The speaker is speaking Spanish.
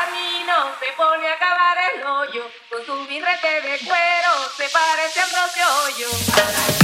camino se pone a cavar el hoyo, con su birrete de cuero se parece a propio hoyo.